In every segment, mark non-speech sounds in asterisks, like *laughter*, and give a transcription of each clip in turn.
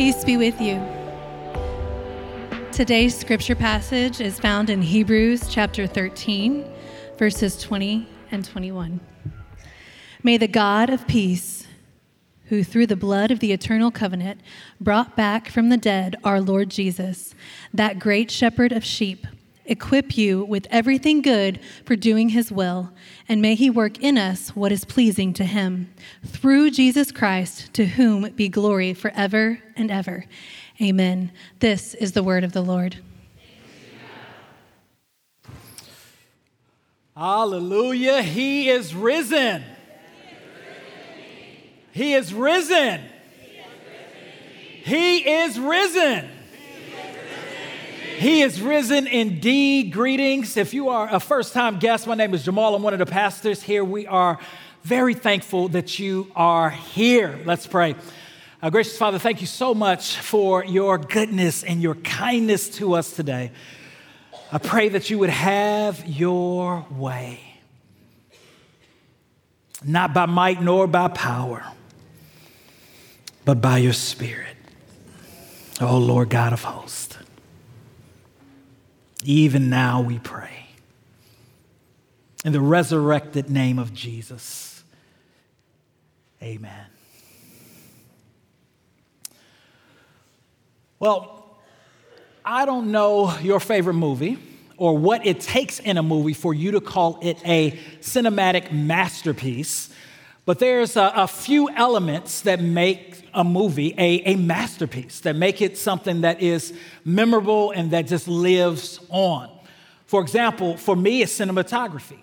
Peace be with you. Today's scripture passage is found in Hebrews chapter 13, verses 20 and 21. May the God of peace, who through the blood of the eternal covenant brought back from the dead our Lord Jesus, that great shepherd of sheep, equip you with everything good for doing his will, and may he work in us what is pleasing to him. Through Jesus Christ, to whom be glory forever and ever. Amen. This is the word of the Lord. Hallelujah. He is risen. He is risen. He is risen. He is risen indeed. Greetings. If you are a first time guest, my name is Jamaal. I'm one of the pastors here. We are very thankful that you are here. Let's pray. Uh, gracious Father, thank you so much for your goodness and your kindness to us today. I pray that you would have your way, not by might nor by power, but by your Spirit. Oh, Lord God of hosts. Even now we pray. In the resurrected name of Jesus. Amen. Well, I don't know your favorite movie or what it takes in a movie for you to call it a cinematic masterpiece, but there's a, a few elements that make a movie a, a masterpiece, that make it something that is memorable and that just lives on. For example, for me, it's cinematography.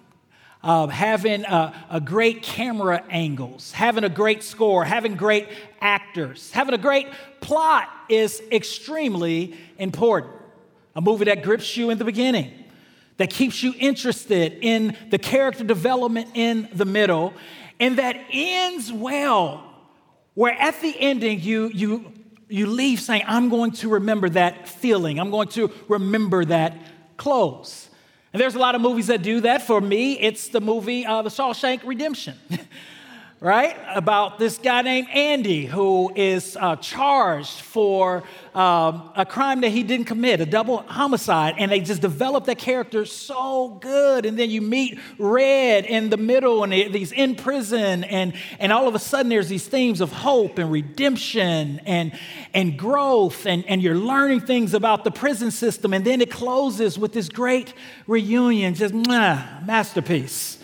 Uh, having a, a, great camera angles, having a great score, having great actors, having a great plot is extremely important. A movie that grips you in the beginning, that keeps you interested in the character development in the middle, and that ends well where at the ending you, you, you leave saying, I'm going to remember that feeling, I'm going to remember that close. And there's a lot of movies that do that. For me, it's the movie uh, The Shawshank Redemption. *laughs* right? About this guy named Andy who is uh, charged for um, a crime that he didn't commit, a double homicide, and they just develop that character so good. And then you meet Red in the middle, and he's in prison, and, and all of a sudden there's these themes of hope and redemption and, and growth, and, and you're learning things about the prison system. And then it closes with this great reunion, just mwah, masterpiece.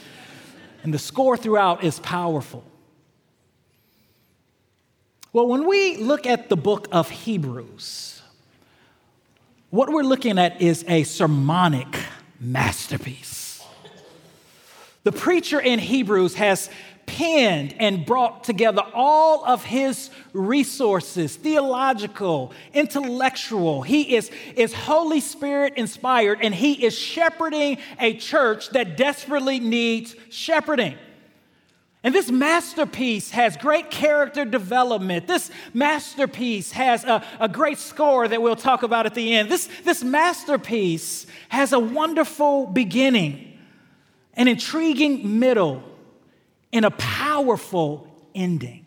And the score throughout is powerful. Well, when we look at the book of Hebrews, what we're looking at is a sermonic masterpiece. The preacher in Hebrews has penned and brought together all of his resources theological, intellectual. He is, is Holy Spirit inspired, and he is shepherding a church that desperately needs shepherding. And this masterpiece has great character development. This masterpiece has a, a, great score that we'll talk about at the end. This, this masterpiece has a wonderful beginning, an intriguing middle, and a powerful ending.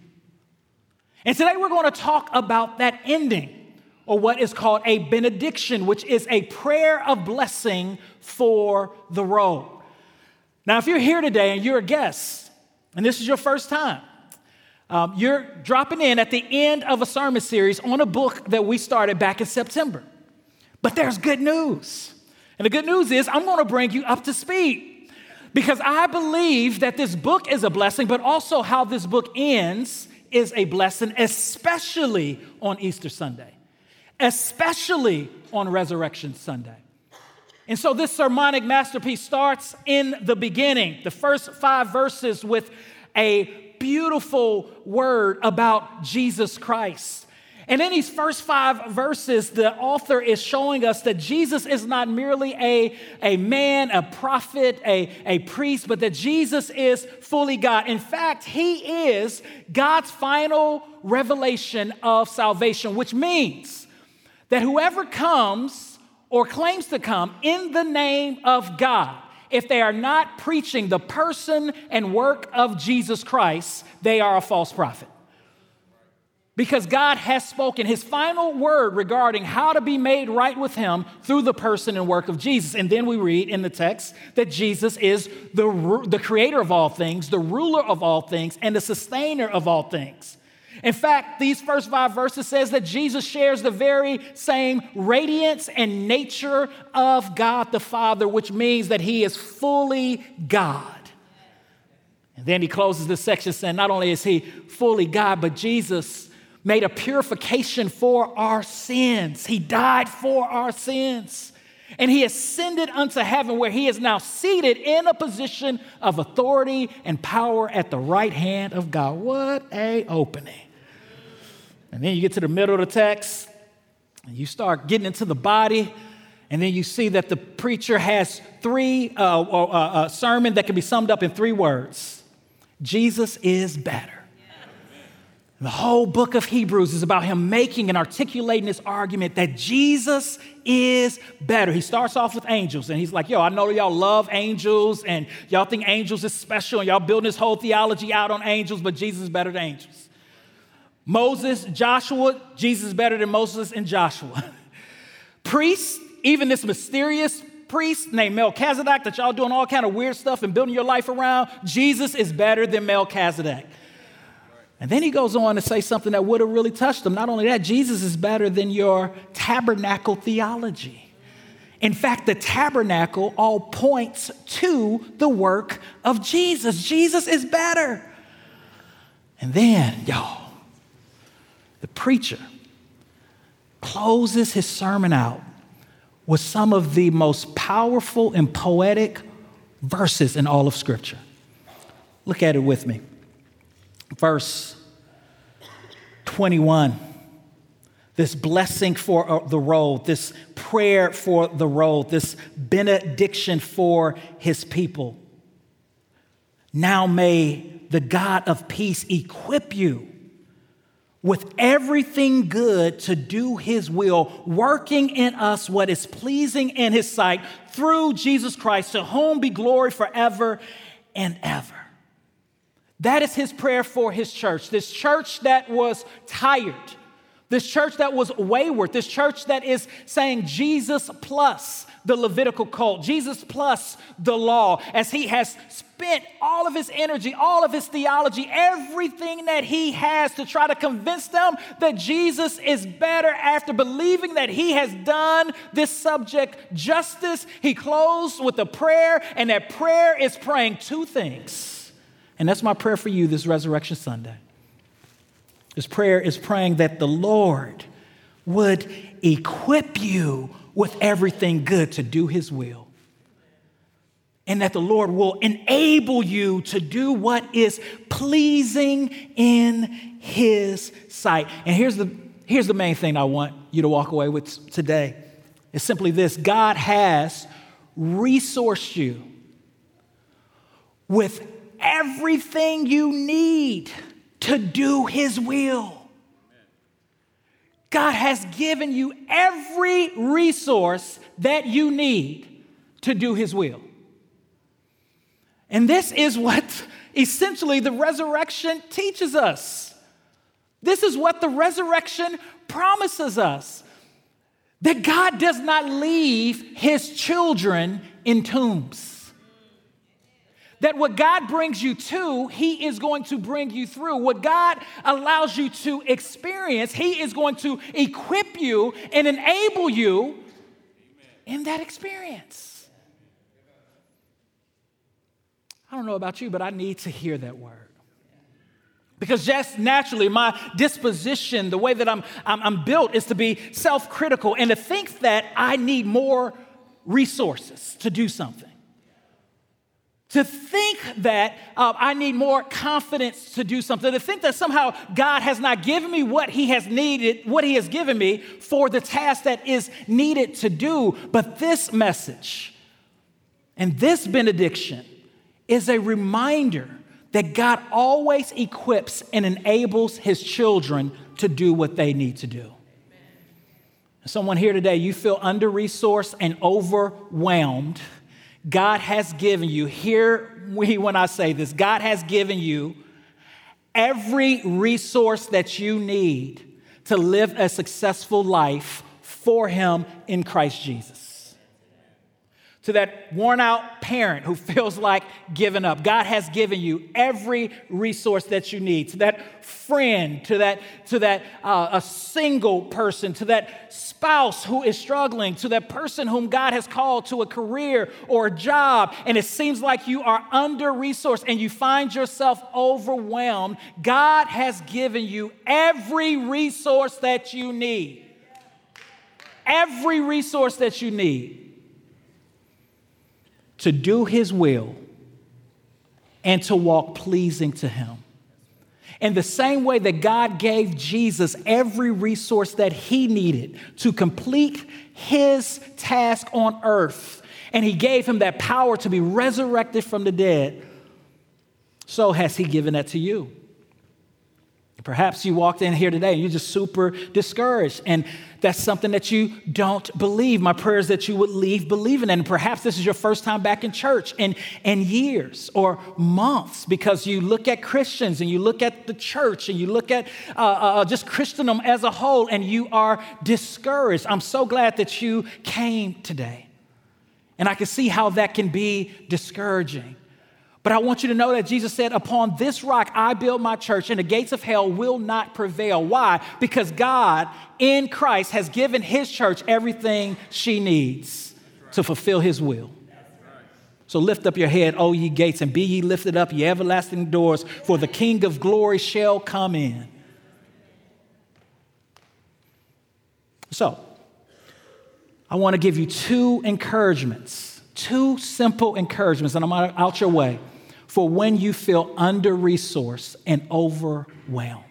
And today we're going to talk about that ending, or what is called a benediction, which is a prayer of blessing for the road. Now, if you're here today and you're a guest, and this is your first time, um, you're dropping in at the end of a sermon series on a book that we started back in September. But there's good news. And the good news is, I'm going to bring you up to speed because I believe that this book is a blessing, but also how this book ends is a blessing, especially on Easter Sunday, especially on Resurrection Sunday. And so this sermonic masterpiece starts in the beginning, the first five verses with a beautiful word about Jesus Christ. And in these first five verses, the author is showing us that Jesus is not merely a, a man, a prophet, a, a priest, but that Jesus is fully God. In fact, he is God's final revelation of salvation, which means that whoever comes or claims to come in the name of God, if they are not preaching the person and work of Jesus Christ, they are a false prophet. Because God has spoken his final word regarding how to be made right with him through the person and work of Jesus. And then we read in the text that Jesus is the, the creator of all things, the ruler of all things, and the sustainer of all things. In fact, these first five verses says that Jesus shares the very same radiance and nature of God the Father, which means that he is fully God. And then he closes this section saying not only is he fully God, but Jesus made a purification for our sins. He died for our sins. And he ascended unto heaven, where he is now seated in a position of authority and power at the right hand of God. What a opening. And then you get to the middle of the text, and you start getting into the body, and then you see that the preacher has three uh, uh, uh, sermon that can be summed up in three words Jesus is better. The whole book of Hebrews is about him making and articulating this argument that Jesus is better. He starts off with angels and he's like, Yo, I know y'all love angels and y'all think angels is special and y'all building this whole theology out on angels, but Jesus is better than angels. Moses, Joshua, Jesus is better than Moses and Joshua. *laughs* Priests, even this mysterious priest named Melchizedek that y'all doing all kind of weird stuff and building your life around, Jesus is better than Melchizedek. And then he goes on to say something that would have really touched them. Not only that, Jesus is better than your tabernacle theology. In fact, the tabernacle all points to the work of Jesus. Jesus is better. And then, y'all, the preacher closes his sermon out with some of the most powerful and poetic verses in all of Scripture. Look at it with me verse 21. This blessing for uh, the road, this prayer for the road, this benediction for his people. Now may the God of peace equip you with everything good to do his will, working in us what is pleasing in his sight through Jesus Christ, to whom be glory forever and ever. That is his prayer for his church. This church that was tired, this church that was wayward, this church that is saying Jesus plus the Levitical cult, Jesus plus the law, as he has spent all of his energy, all of his theology, everything that he has to try to convince them that Jesus is better after believing that he has done this subject justice. He closed with a prayer, and that prayer is praying two things. And that's my prayer for you this Resurrection Sunday. This prayer is praying that the Lord would equip you with everything good to do His will. And that the Lord will enable you to do what is pleasing in His sight. And here's the, here's the main thing I want you to walk away with today. It's simply this God has resourced you with everything you need to do His will. God has given you every resource that you need to do His will. And this is what *laughs* essentially the resurrection teaches us. This is what the resurrection promises us that God does not leave His children in tombs. That what God brings you to, He is going to bring you through. What God allows you to experience, He is going to equip you and enable you in that experience. I don't know about you, but I need to hear that word. Because just naturally, my disposition, the way that I'm, I'm, I'm built, is to be self critical and to think that I need more resources to do something. To think that uh, I need more confidence to do something, to think that somehow God has not given me what He has needed, what He has given me for the task that is needed to do. But this message and this benediction is a reminder that God always equips and enables His children to do what they need to do. Someone here today, you feel under resourced and overwhelmed God has given you, hear me when I say this, God has given you every resource that you need to live a successful life for Him in Christ Jesus to that worn out parent who feels like giving up. God has given you every resource that you need. To that friend, to that, to that uh, a single person, to that spouse who is struggling, to that person whom God has called to a career or a job, and it seems like you are under resourced and you find yourself overwhelmed. God has given you every resource that you need. Every resource that you need to do His will and to walk pleasing to Him. In the same way that God gave Jesus every resource that he needed to complete his task on earth, and he gave him that power to be resurrected from the dead, so has he given that to you. Perhaps you walked in here today and you're just super discouraged, and that's something that you don't believe. My prayer is that you would leave believing. And perhaps this is your first time back in church in, in years or months because you look at Christians and you look at the church and you look at uh, uh, uh just Christendom as a whole and you are discouraged. I'm so glad that you came today. And I can see how that can be discouraging. But I want you to know that Jesus said, Upon this rock I build my church, and the gates of hell will not prevail. Why? Because God in Christ has given his church everything she needs to fulfill his will. So lift up your head, O ye gates, and be ye lifted up, ye everlasting doors, for the King of glory shall come in. So, I want to give you two encouragements, two simple encouragements, and I'm out your way for when you feel under resourced and overwhelmed.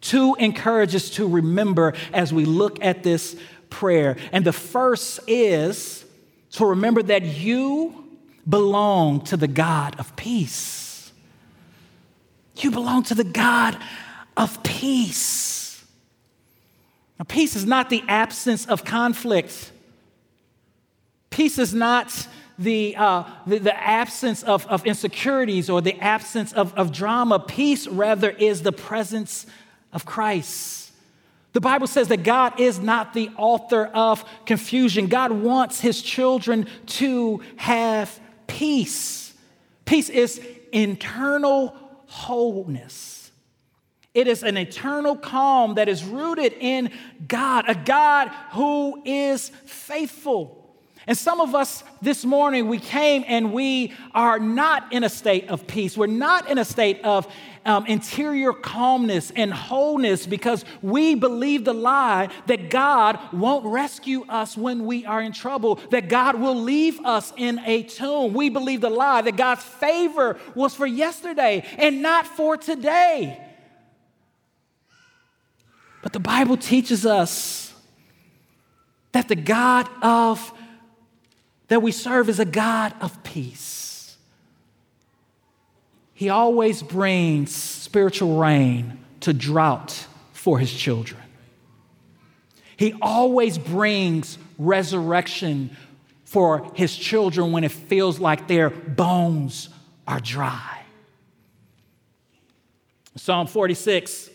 Two encourages to remember as we look at this prayer. And the first is to remember that you belong to the God of peace. You belong to the God of peace. Now, peace is not the absence of conflict. Peace is not the, uh, the, the, absence of, of insecurities or the absence of, of drama. Peace, rather, is the presence of Christ. The Bible says that God is not the author of confusion. God wants his children to have peace. Peace is internal wholeness. It is an eternal calm that is rooted in God, a God who is faithful. And some of us this morning, we came and we are not in a state of peace. We're not in a state of um, interior calmness and wholeness because we believe the lie that God won't rescue us when we are in trouble, that God will leave us in a tomb. We believe the lie that God's favor was for yesterday and not for today. But the Bible teaches us that the God of that we serve is a God of peace. He always brings spiritual rain to drought for his children. He always brings resurrection for his children when it feels like their bones are dry. Psalm 46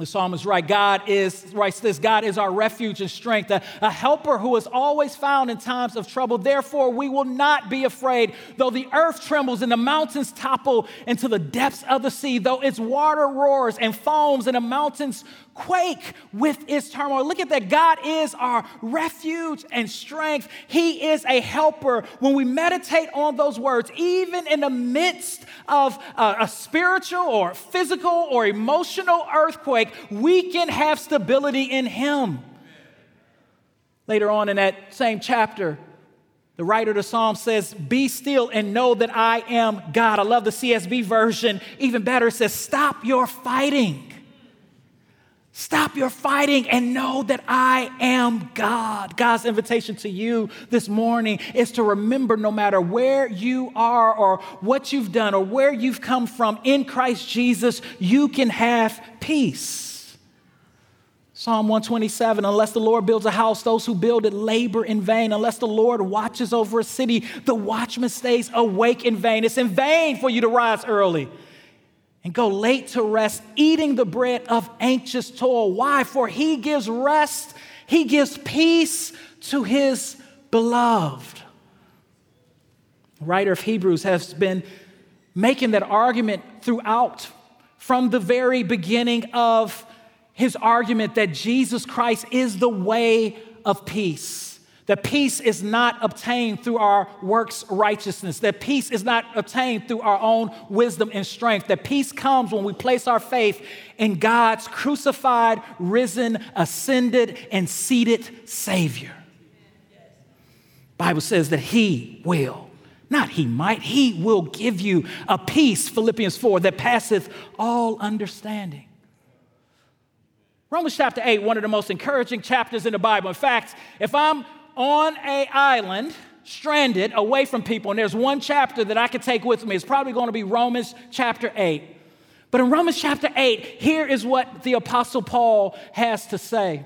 the psalmist right. God is, writes this God is our refuge and strength, a, a, helper who is always found in times of trouble. Therefore, we will not be afraid, though the earth trembles and the mountains topple into the depths of the sea, though its water roars and foams and the mountains quake with its turmoil. Look at that. God is our refuge and strength. He is a helper. When we meditate on those words, even in the midst of a, a spiritual or physical or emotional earthquake, we can have stability in Him. Later on in that same chapter, the writer of the psalm says, Be still and know that I am God. I love the CSB version. Even better, it says, Stop your fighting Stop your fighting and know that I am God. God's invitation to you this morning is to remember no matter where you are or what you've done or where you've come from, in Christ Jesus, you can have peace. Psalm 127 Unless the Lord builds a house, those who build it labor in vain. Unless the Lord watches over a city, the watchman stays awake in vain. It's in vain for you to rise early and go late to rest, eating the bread of anxious toil. Why? For he gives rest, he gives peace to his beloved. The writer of Hebrews has been making that argument throughout from the very beginning of his argument that Jesus Christ is the way of peace. That peace is not obtained through our works righteousness. That peace is not obtained through our own wisdom and strength. That peace comes when we place our faith in God's crucified, risen, ascended, and seated Savior. Bible says that He will, not He might, He will give you a peace, Philippians 4, that passeth all understanding. Romans chapter 8, one of the most encouraging chapters in the Bible. In fact, if I'm on a island, stranded, away from people, and there's one chapter that I could take with me. It's probably going to be Romans chapter 8. But in Romans chapter 8, here is what the Apostle Paul has to say.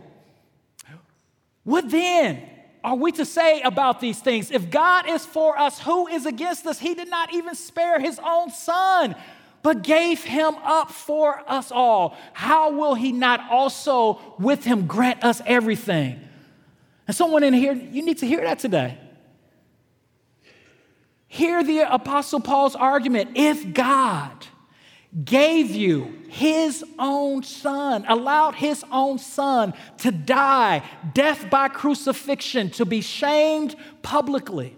What then are we to say about these things? If God is for us, who is against us? He did not even spare his own son, but gave him up for us all. How will he not also with him grant us everything? And someone in here, you need to hear that today. Hear the Apostle Paul's argument. If God gave you his own son, allowed his own son to die, death by crucifixion, to be shamed publicly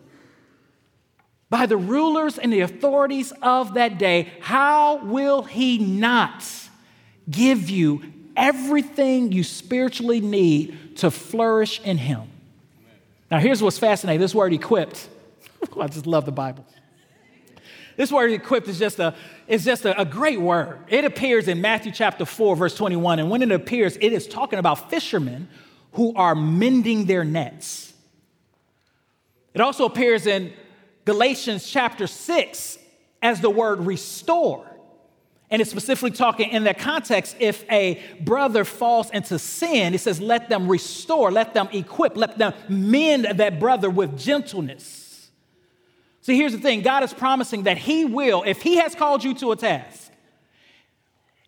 by the rulers and the authorities of that day, how will he not give you everything you spiritually need to flourish in Him. Now, here's what's fascinating this word equipped. *laughs* Oh, I just love the Bible. This word equipped is just, a, is just a, a great word. It appears in Matthew chapter 4, verse 21. And when it appears, it is talking about fishermen who are mending their nets. It also appears in Galatians chapter 6 as the word restore. And it's specifically talking in that context if a brother falls into sin, it says, let them restore, let them equip, let them mend that brother with gentleness. So here's the thing God is promising that He will, if He has called you to a task,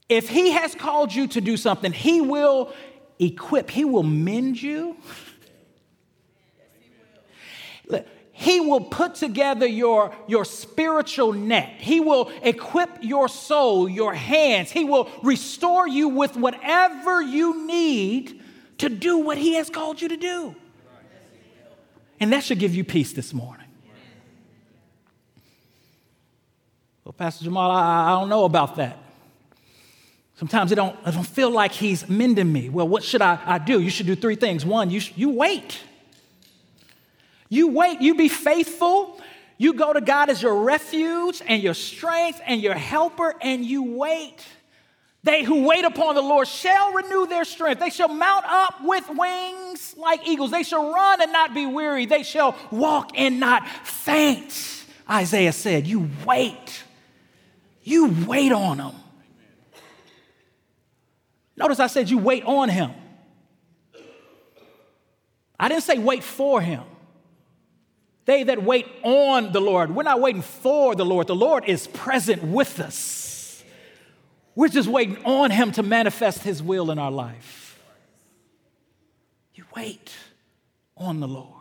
if He has called you to do something, He will equip, He will mend you. *laughs* He will put together your, your spiritual net. He will equip your soul, your hands. He will restore you with whatever you need to do what He has called you to do. And that should give you peace this morning. Well, Pastor Jamaal, I, I don't know about that. Sometimes I don't, I don't feel like He's mending me. Well, what should I, I do? You should do three things. One, you, you wait. You wait, you be faithful. You go to God as your refuge and your strength and your helper, and you wait. They who wait upon the Lord shall renew their strength. They shall mount up with wings like eagles. They shall run and not be weary. They shall walk and not faint. Isaiah said, You wait. You wait on him. Notice I said you wait on him. I didn't say wait for him. They that wait on the Lord, we're not waiting for the Lord. The Lord is present with us. We're just waiting on Him to manifest His will in our life. You wait on the Lord.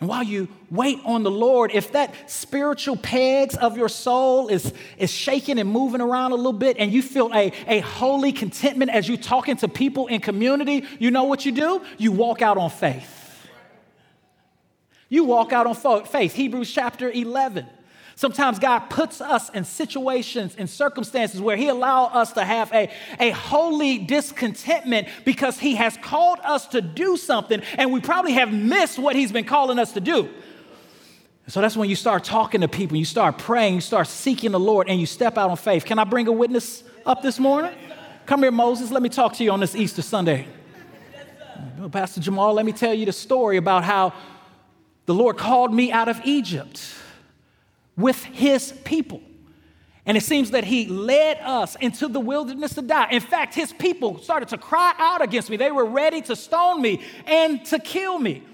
And while you wait on the Lord, if that spiritual pegs of your soul is, is shaking and moving around a little bit, and you feel a, a holy contentment as you're talking to people in community, you know what you do? You walk out on faith. You walk out on faith. Hebrews chapter 11. Sometimes God puts us in situations and circumstances where He allows us to have a, a holy discontentment because He has called us to do something and we probably have missed what He's been calling us to do. So that's when you start talking to people, you start praying, you start seeking the Lord, and you step out on faith. Can I bring a witness up this morning? Come here, Moses. Let me talk to you on this Easter Sunday. Pastor Jamaal, let me tell you the story about how the Lord called me out of Egypt with his people. And it seems that he led us into the wilderness to die. In fact, his people started to cry out against me. They were ready to stone me and to kill me.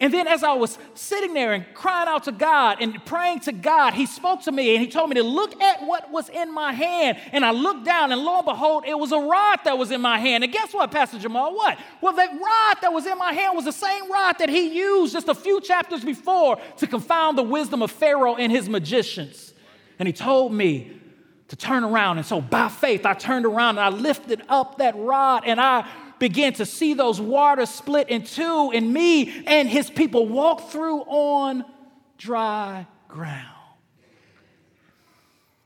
And then, as I was sitting there and crying out to God and praying to God, He spoke to me and He told me to look at what was in my hand. And I looked down, and lo and behold, it was a rod that was in my hand. And guess what, Pastor Jamaal? What? Well, that rod that was in my hand was the same rod that He used just a few chapters before to confound the wisdom of Pharaoh and his magicians. And He told me to turn around. And so, by faith, I turned around and I lifted up that rod and I began to see those waters split in two, and me and his people walk through on dry ground.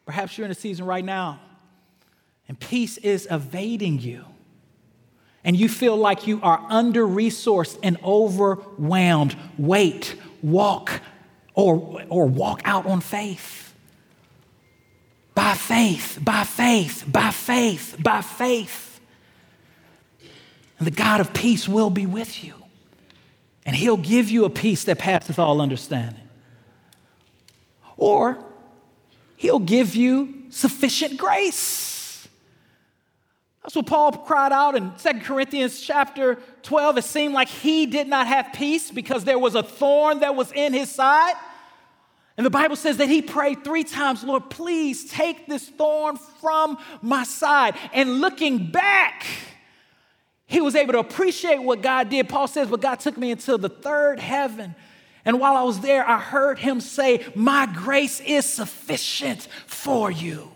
Perhaps you're in a season right now, and peace is evading you, and you feel like you are under resourced and overwhelmed. Wait, walk, or, or walk out on faith. By faith, by faith, by faith, by faith. And the God of peace will be with you. And he'll give you a peace that passeth all understanding. Or he'll give you sufficient grace. That's what Paul cried out in 2 Corinthians chapter 12. It seemed like he did not have peace because there was a thorn that was in his side. And the Bible says that he prayed three times, Lord, please take this thorn from my side. And looking back, he was able to appreciate what God did. Paul says, But God took me into the third heaven. And while I was there, I heard him say, My grace is sufficient for you.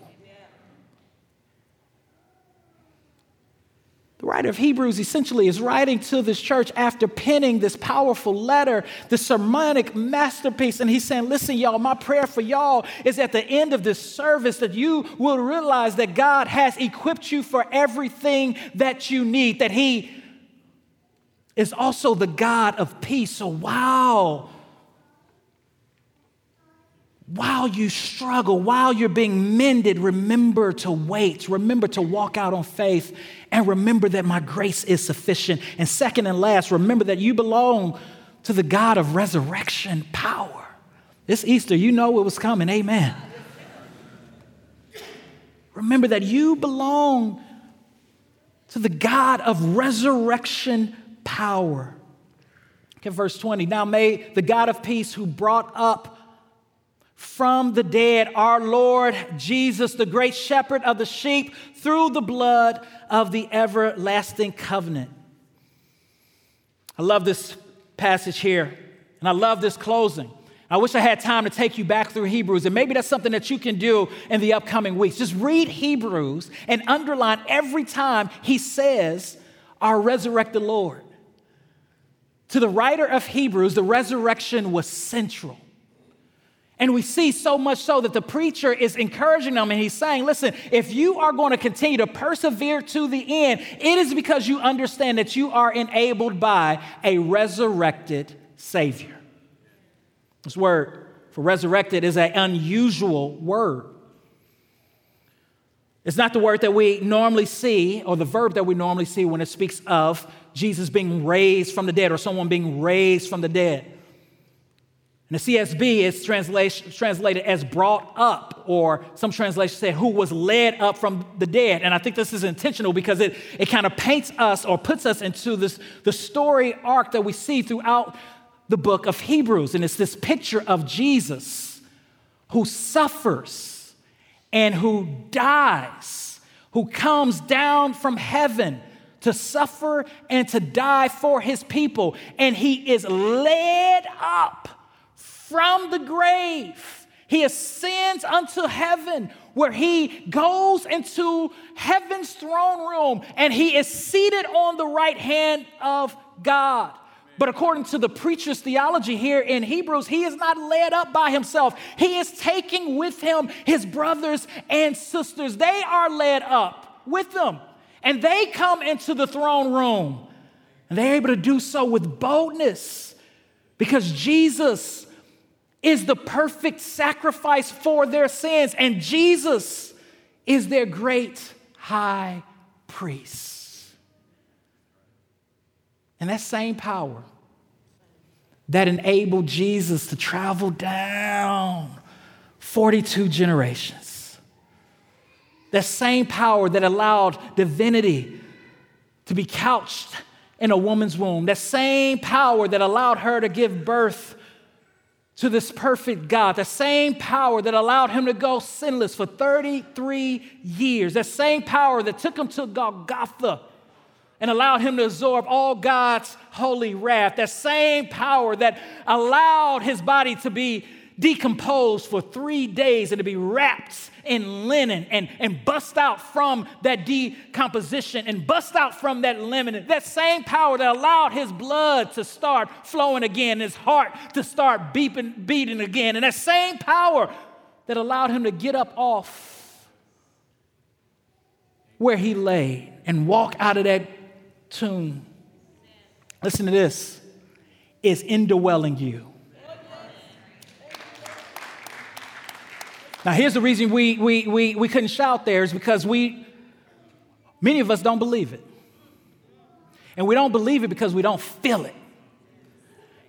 The writer of Hebrews essentially is writing to this church after penning this powerful letter, the sermonic masterpiece. And he's saying, Listen, y'all, my prayer for y'all is at the end of this service that you will realize that God has equipped you for everything that you need, that He is also the God of peace. So, wow while you struggle, while you're being mended, remember to wait. Remember to walk out on faith and remember that my grace is sufficient. And second and last, remember that you belong to the God of resurrection power. This Easter, you know it was coming. Amen. Remember that you belong to the God of resurrection power. Look at verse 20. Now may the God of peace who brought up from the dead, our Lord Jesus, the great shepherd of the sheep, through the blood of the everlasting covenant. I love this passage here, and I love this closing. I wish I had time to take you back through Hebrews, and maybe that's something that you can do in the upcoming weeks. Just read Hebrews and underline every time he says, Our resurrected Lord. To the writer of Hebrews, the resurrection was central. And we see so much so that the preacher is encouraging them and he's saying, listen, if you are going to continue to persevere to the end, it is because you understand that you are enabled by a resurrected Savior. This word for resurrected is an unusual word. It's not the word that we normally see or the verb that we normally see when it speaks of Jesus being raised from the dead or someone being raised from the dead. And the CSB is translated as brought up, or some translations say who was led up from the dead. And I think this is intentional because it, it kind of paints us or puts us into this the story arc that we see throughout the book of Hebrews. And it's this picture of Jesus who suffers and who dies, who comes down from heaven to suffer and to die for his people. And he is led up from the grave. He ascends unto heaven where he goes into heaven's throne room and he is seated on the right hand of God. But according to the preacher's theology here in Hebrews, he is not led up by himself. He is taking with him his brothers and sisters. They are led up with them. And they come into the throne room. And they're able to do so with boldness because Jesus is the perfect sacrifice for their sins, and Jesus is their great high priest. And that same power that enabled Jesus to travel down 42 generations, that same power that allowed divinity to be couched in a woman's womb, that same power that allowed her to give birth to this perfect God, the same power that allowed him to go sinless for 33 years, that same power that took him to Golgotha and allowed him to absorb all God's holy wrath, that same power that allowed his body to be decomposed for three days and to be wrapped in linen and, and bust out from that decomposition and bust out from that linen. That same power that allowed his blood to start flowing again, his heart to start beeping, beating again, and that same power that allowed him to get up off where he lay and walk out of that tomb. Listen to this is indwelling you. Now, here's the reason we, we, we, we couldn't shout there is because we, many of us don't believe it. And we don't believe it because we don't feel it.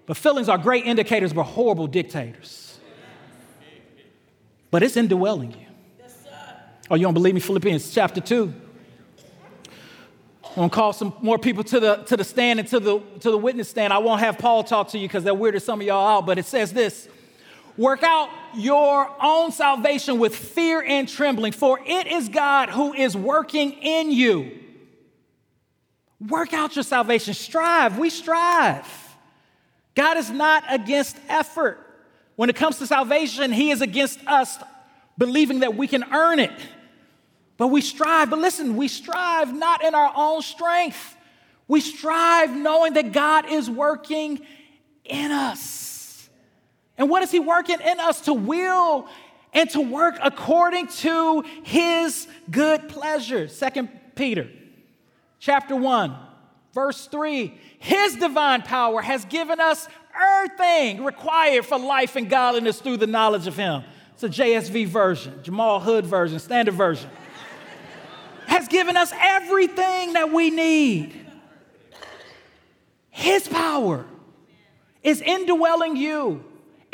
But feelings are great indicators, but horrible dictators. But it's indwelling you. Oh, you don't believe me? Philippians chapter 2. I'm gonna call some more people to the, to the stand and to the, to the witness stand. I won't have Paul talk to you because that weirded some of y'all out, but it says this Work out your own salvation with fear and trembling, for it is God who is working in you. Work out your salvation. Strive. We strive. God is not against effort. When it comes to salvation, He is against us believing that we can earn it. But we strive. But listen, we strive not in our own strength. We strive knowing that God is working in us. And what is he working in us to will and to work according to his good pleasure? Second Peter chapter 1, verse 3. His divine power has given us everything required for life and godliness through the knowledge of him. It's a JSV version, Jamaal Hood version, standard version. *laughs* has given us everything that we need. His power is indwelling you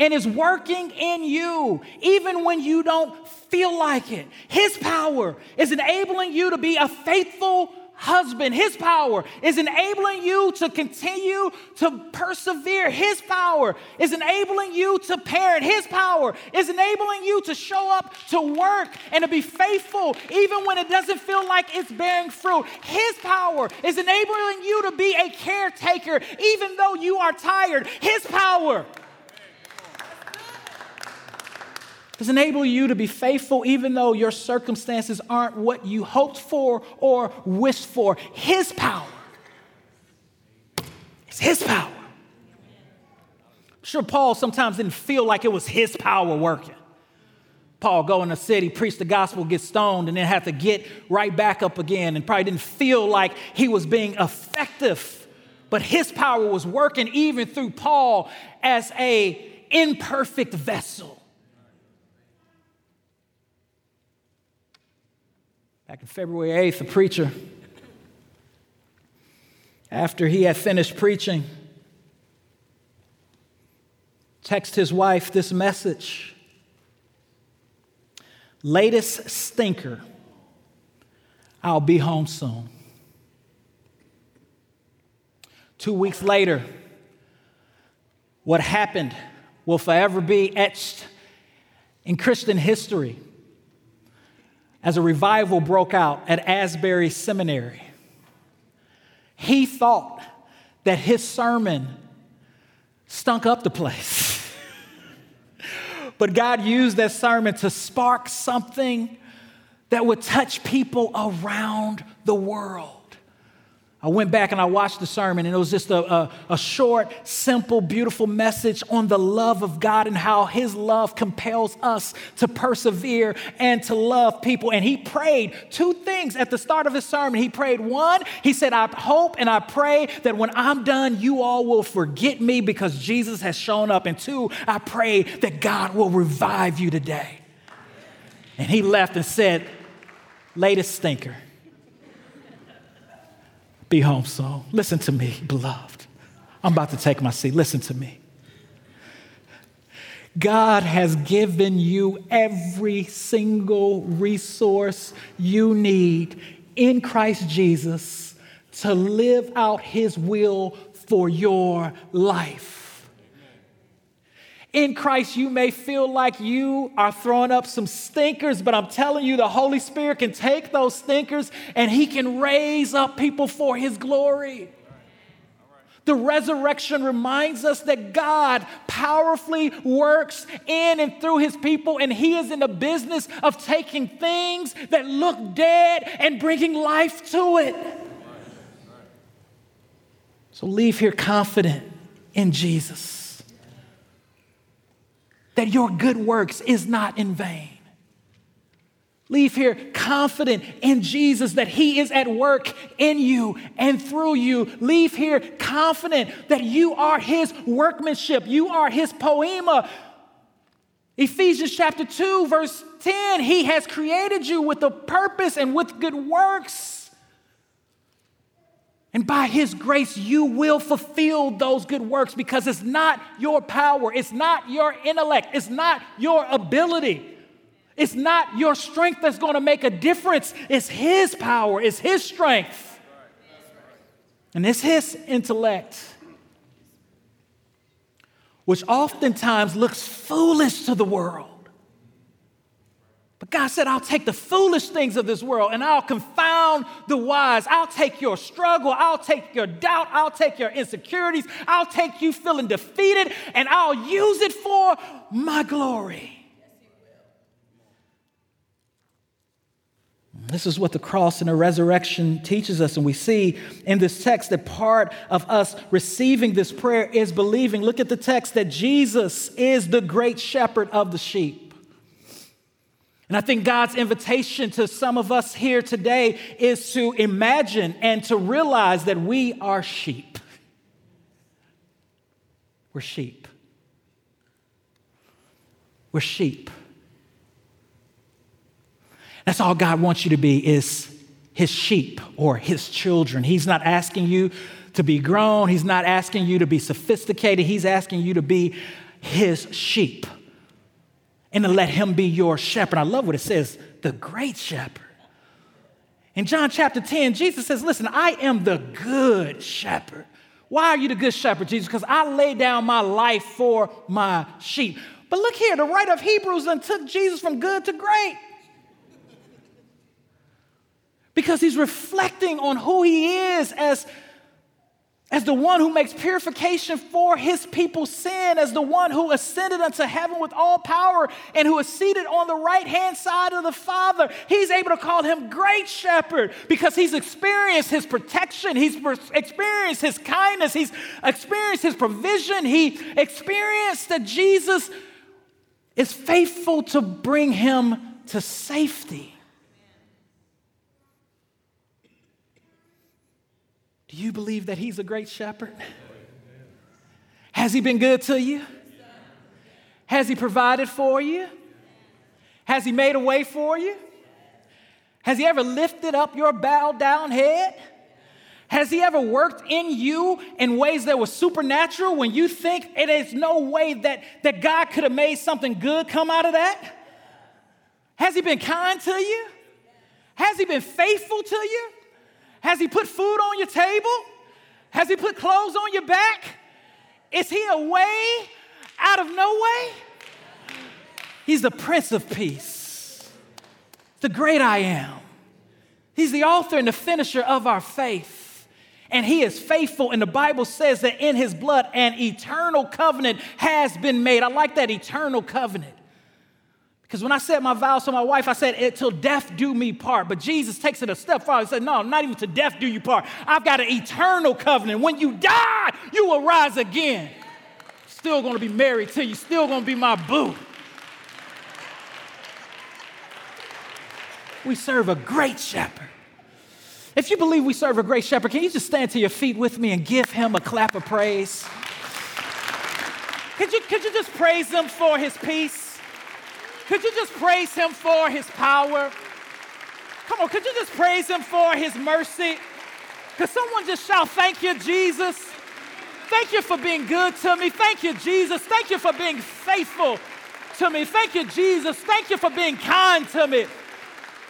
and is working in you even when you don't feel like it. His power is enabling you to be a faithful husband. His power is enabling you to continue to persevere. His power is enabling you to parent. His power is enabling you to show up to work and to be faithful even when it doesn't feel like it's bearing fruit. His power is enabling you to be a caretaker even though you are tired. His power Does enable you to be faithful even though your circumstances aren't what you hoped for or wished for. His power. It's His power. I'm sure Paul sometimes didn't feel like it was his power working. Paul go in the city, preach the gospel, get stoned, and then have to get right back up again, and probably didn't feel like he was being effective. But his power was working even through Paul as a imperfect vessel. Back in February 8th, a preacher, after he had finished preaching, text his wife this message. Latest stinker i'll be home soon. Two weeks later what happened will forever be etched in christian history as a revival broke out at Asbury Seminary. He thought that his sermon stunk up the place. *laughs* but God used that sermon to spark something that would touch people around the world. I went back and I watched the sermon, and it was just a, a, a, short, simple, beautiful message on the love of God and how His love compels us to persevere and to love people. And he prayed two things at the start of his sermon. He prayed, one, he said, I hope and I pray that when I'm done, you all will forget me because Jesus has shown up. And two, I pray that God will revive you today. And he left and said, Latest stinker be home soon. Listen to me, beloved. I'm about to take my seat. Listen to me. God has given you every single resource you need in Christ Jesus to live out His will for your life. In Christ, you may feel like you are throwing up some stinkers, but I'm telling you, the Holy Spirit can take those stinkers and He can raise up people for His glory. The resurrection reminds us that God powerfully works in and through his people, and he is in the business of taking things that look dead and bringing life to it. So leave here confident in Jesus that your good works is not in vain. Leave here confident in Jesus that He is at work in you and through you. Leave here confident that you are His workmanship, you are His poema. Ephesians chapter 2, verse 10 He has created you with a purpose and with good works. And by His grace, you will fulfill those good works because it's not your power, it's not your intellect, it's not your ability. It's not your strength that's going to make a difference. It's His power, it's His strength. And it's His intellect, which oftentimes looks foolish to the world. But God said, I'll take the foolish things of this world and I'll confound the wise. I'll take your struggle. I'll take your doubt. I'll take your insecurities. I'll take you feeling defeated and I'll use it for my glory. This is what the cross and the resurrection teaches us. And we see in this text that part of us receiving this prayer is believing. Look at the text that Jesus is the great shepherd of the sheep. And I think God's invitation to some of us here today is to imagine and to realize that we are sheep. We're sheep. We're sheep. That's all God wants you to be is his sheep or his children. He's not asking you to be grown, he's not asking you to be sophisticated, he's asking you to be his sheep and to let him be your shepherd. I love what it says, the great shepherd. In John chapter 10, Jesus says, Listen, I am the good shepherd. Why are you the good shepherd, Jesus? Because I lay down my life for my sheep. But look here, the writer of Hebrews then took Jesus from good to great because he's reflecting on who he is as, as the one who makes purification for his people's sin, as the one who ascended unto heaven with all power and who is seated on the right hand side of the Father. He's able to call him great shepherd because he's experienced his protection, he's experienced his kindness, he's experienced his provision, he experienced that Jesus is faithful to bring him to safety. Do you believe that He's a great shepherd? Has He been good to you? Has He provided for you? Has He made a way for you? Has He ever lifted up your bowed down head? Has He ever worked in you in ways that were supernatural when you think it is no way that, that God could have made something good come out of that? Has He been kind to you? Has He been faithful to you? Has He put food on your table? Has He put clothes on your back? Is He a way out of no way? He's the Prince of Peace, the great I am. He's the author and the finisher of our faith. And he is faithful, and the Bible says that in his blood an eternal covenant has been made. I like that eternal covenant. Because when I said my vows to my wife, I said, till death do me part. But Jesus takes it a step farther. He said, no, not even to death do you part. I've got an eternal covenant. When you die, you will rise again. Still gonna be married to you, still gonna be my boo. We serve a great shepherd. If you believe we serve a great shepherd, can you just stand to your feet with me and give him a clap of praise? Could you, could you just praise him for his peace? Could you just praise him for his power? Come on, could you just praise him for his mercy? Could someone just shout, Thank you, Jesus? Thank you for being good to me. Thank you, Jesus. Thank you for being faithful to me. Thank you, Jesus. Thank you for being kind to me.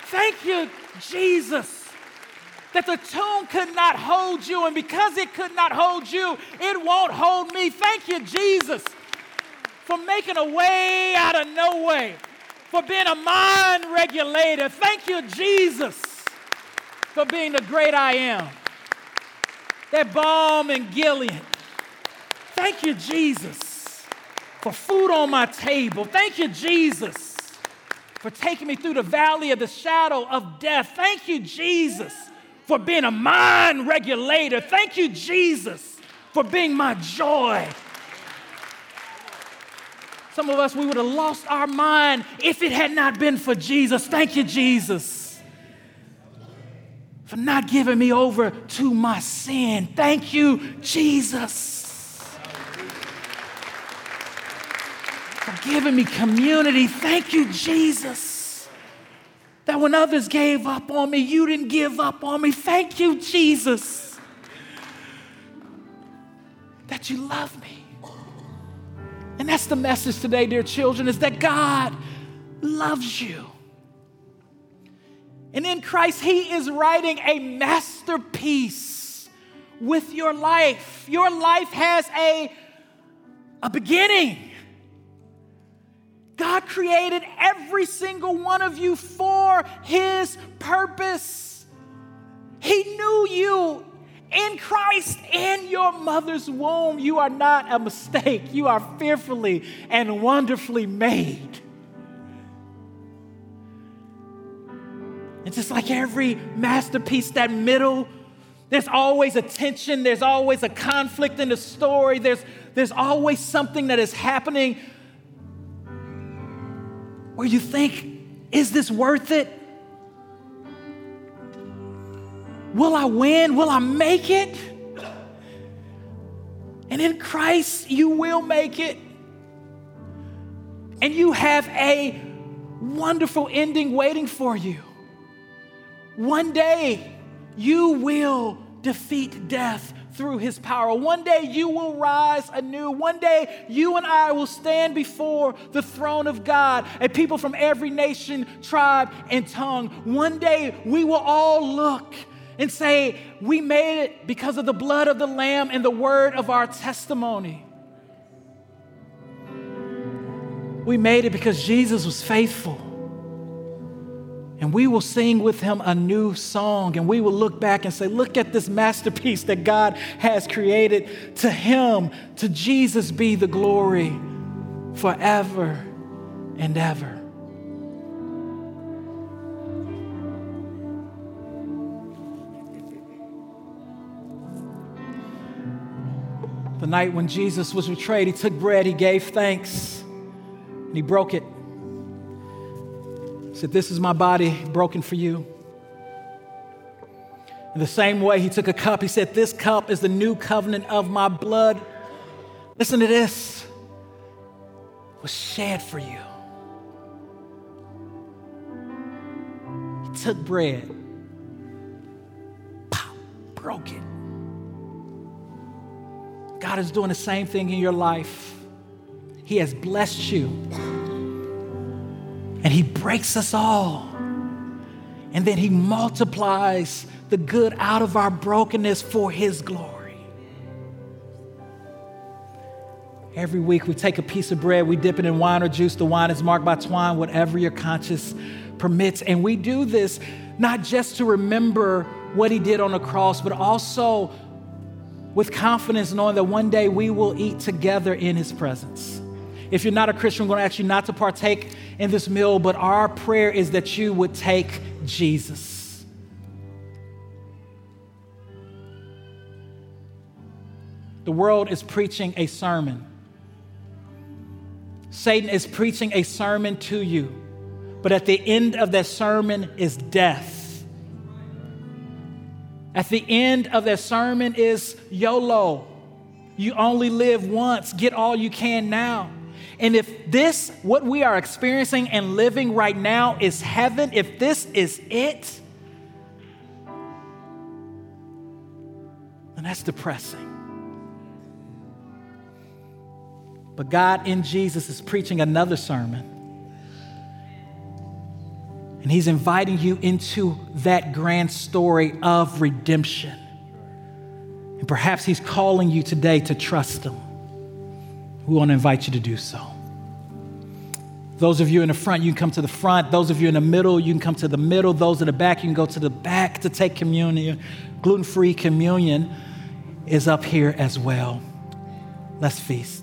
Thank you, Jesus. that the tomb could not hold you, and because it could not hold you, it won't hold me. Thank you, Jesus, for making a way out of no way, for being a mind regulator. Thank you, Jesus, for being the great I am. That balm in Gilead. Thank you, Jesus, for food on my table. Thank you, Jesus, for taking me through the valley of the shadow of death. Thank you, Jesus for being a mind regulator. Thank you, Jesus, for being my joy. Some of us, we would have lost our mind if it had not been for Jesus. Thank you, Jesus, for not giving me over to my sin. Thank you, Jesus, for giving me community. Thank you, Jesus that when others gave up on me, you didn't give up on me. Thank you, Jesus, that you love me. And that's the message today, dear children, is that God loves you. And in Christ, He is writing a masterpiece with your life. Your life has a, a beginning. God created every single one of you for His purpose. He knew you in Christ in your mother's womb. You are not a mistake, you are fearfully and wonderfully made. It's just like every masterpiece, that middle, there's always a tension, there's always a conflict in the story, there's, there's always something that is happening where you think, is this worth it? Will I win? Will I make it? And in Christ, you will make it. And you have a wonderful ending waiting for you. One day, you will defeat death through his power. One day you will rise anew. One day you and I will stand before the throne of God, a people from every nation, tribe, and tongue. One day we will all look and say, We made it because of the blood of the Lamb and the word of our testimony. We made it because Jesus was faithful. And we will sing with him a new song, and we will look back and say, Look at this masterpiece that God has created. To him, to Jesus be the glory forever and ever. Night when Jesus was betrayed, he took bread, he gave thanks, and he broke it He said, This is my body broken for you. In the same way, he took a cup. He said, This cup is the new covenant of my blood. Listen to this. Was shed for you. He took bread, pop, broke it. God is doing the same thing in your life. He has blessed you and He breaks us all. And then He multiplies the good out of our brokenness for His glory. Every week we take a piece of bread, we dip it in wine or juice. The wine is marked by twine, whatever your conscience permits. And we do this not just to remember what He did on the cross, but also with confidence knowing that one day we will eat together in His presence. If you're not a Christian, we're going to ask you not to partake in this meal, but our prayer is that you would take Jesus. The world is preaching a sermon. Satan is preaching a sermon to you, but at the end of that sermon is death. At the end of that sermon is YOLO. You only live once, get all you can now. And if this, what we are experiencing and living right now, is heaven, if this is it, then that's depressing. But God in Jesus is preaching another sermon. And He's inviting you into that grand story of redemption. And perhaps He's calling you today to trust Him. We want to invite you to do so. Those of you in the front, you can come to the front. Those of you in the middle, you can come to the middle. Those in the back, you can go to the back to take communion. Gluten free communion is up here as well. Let's feast.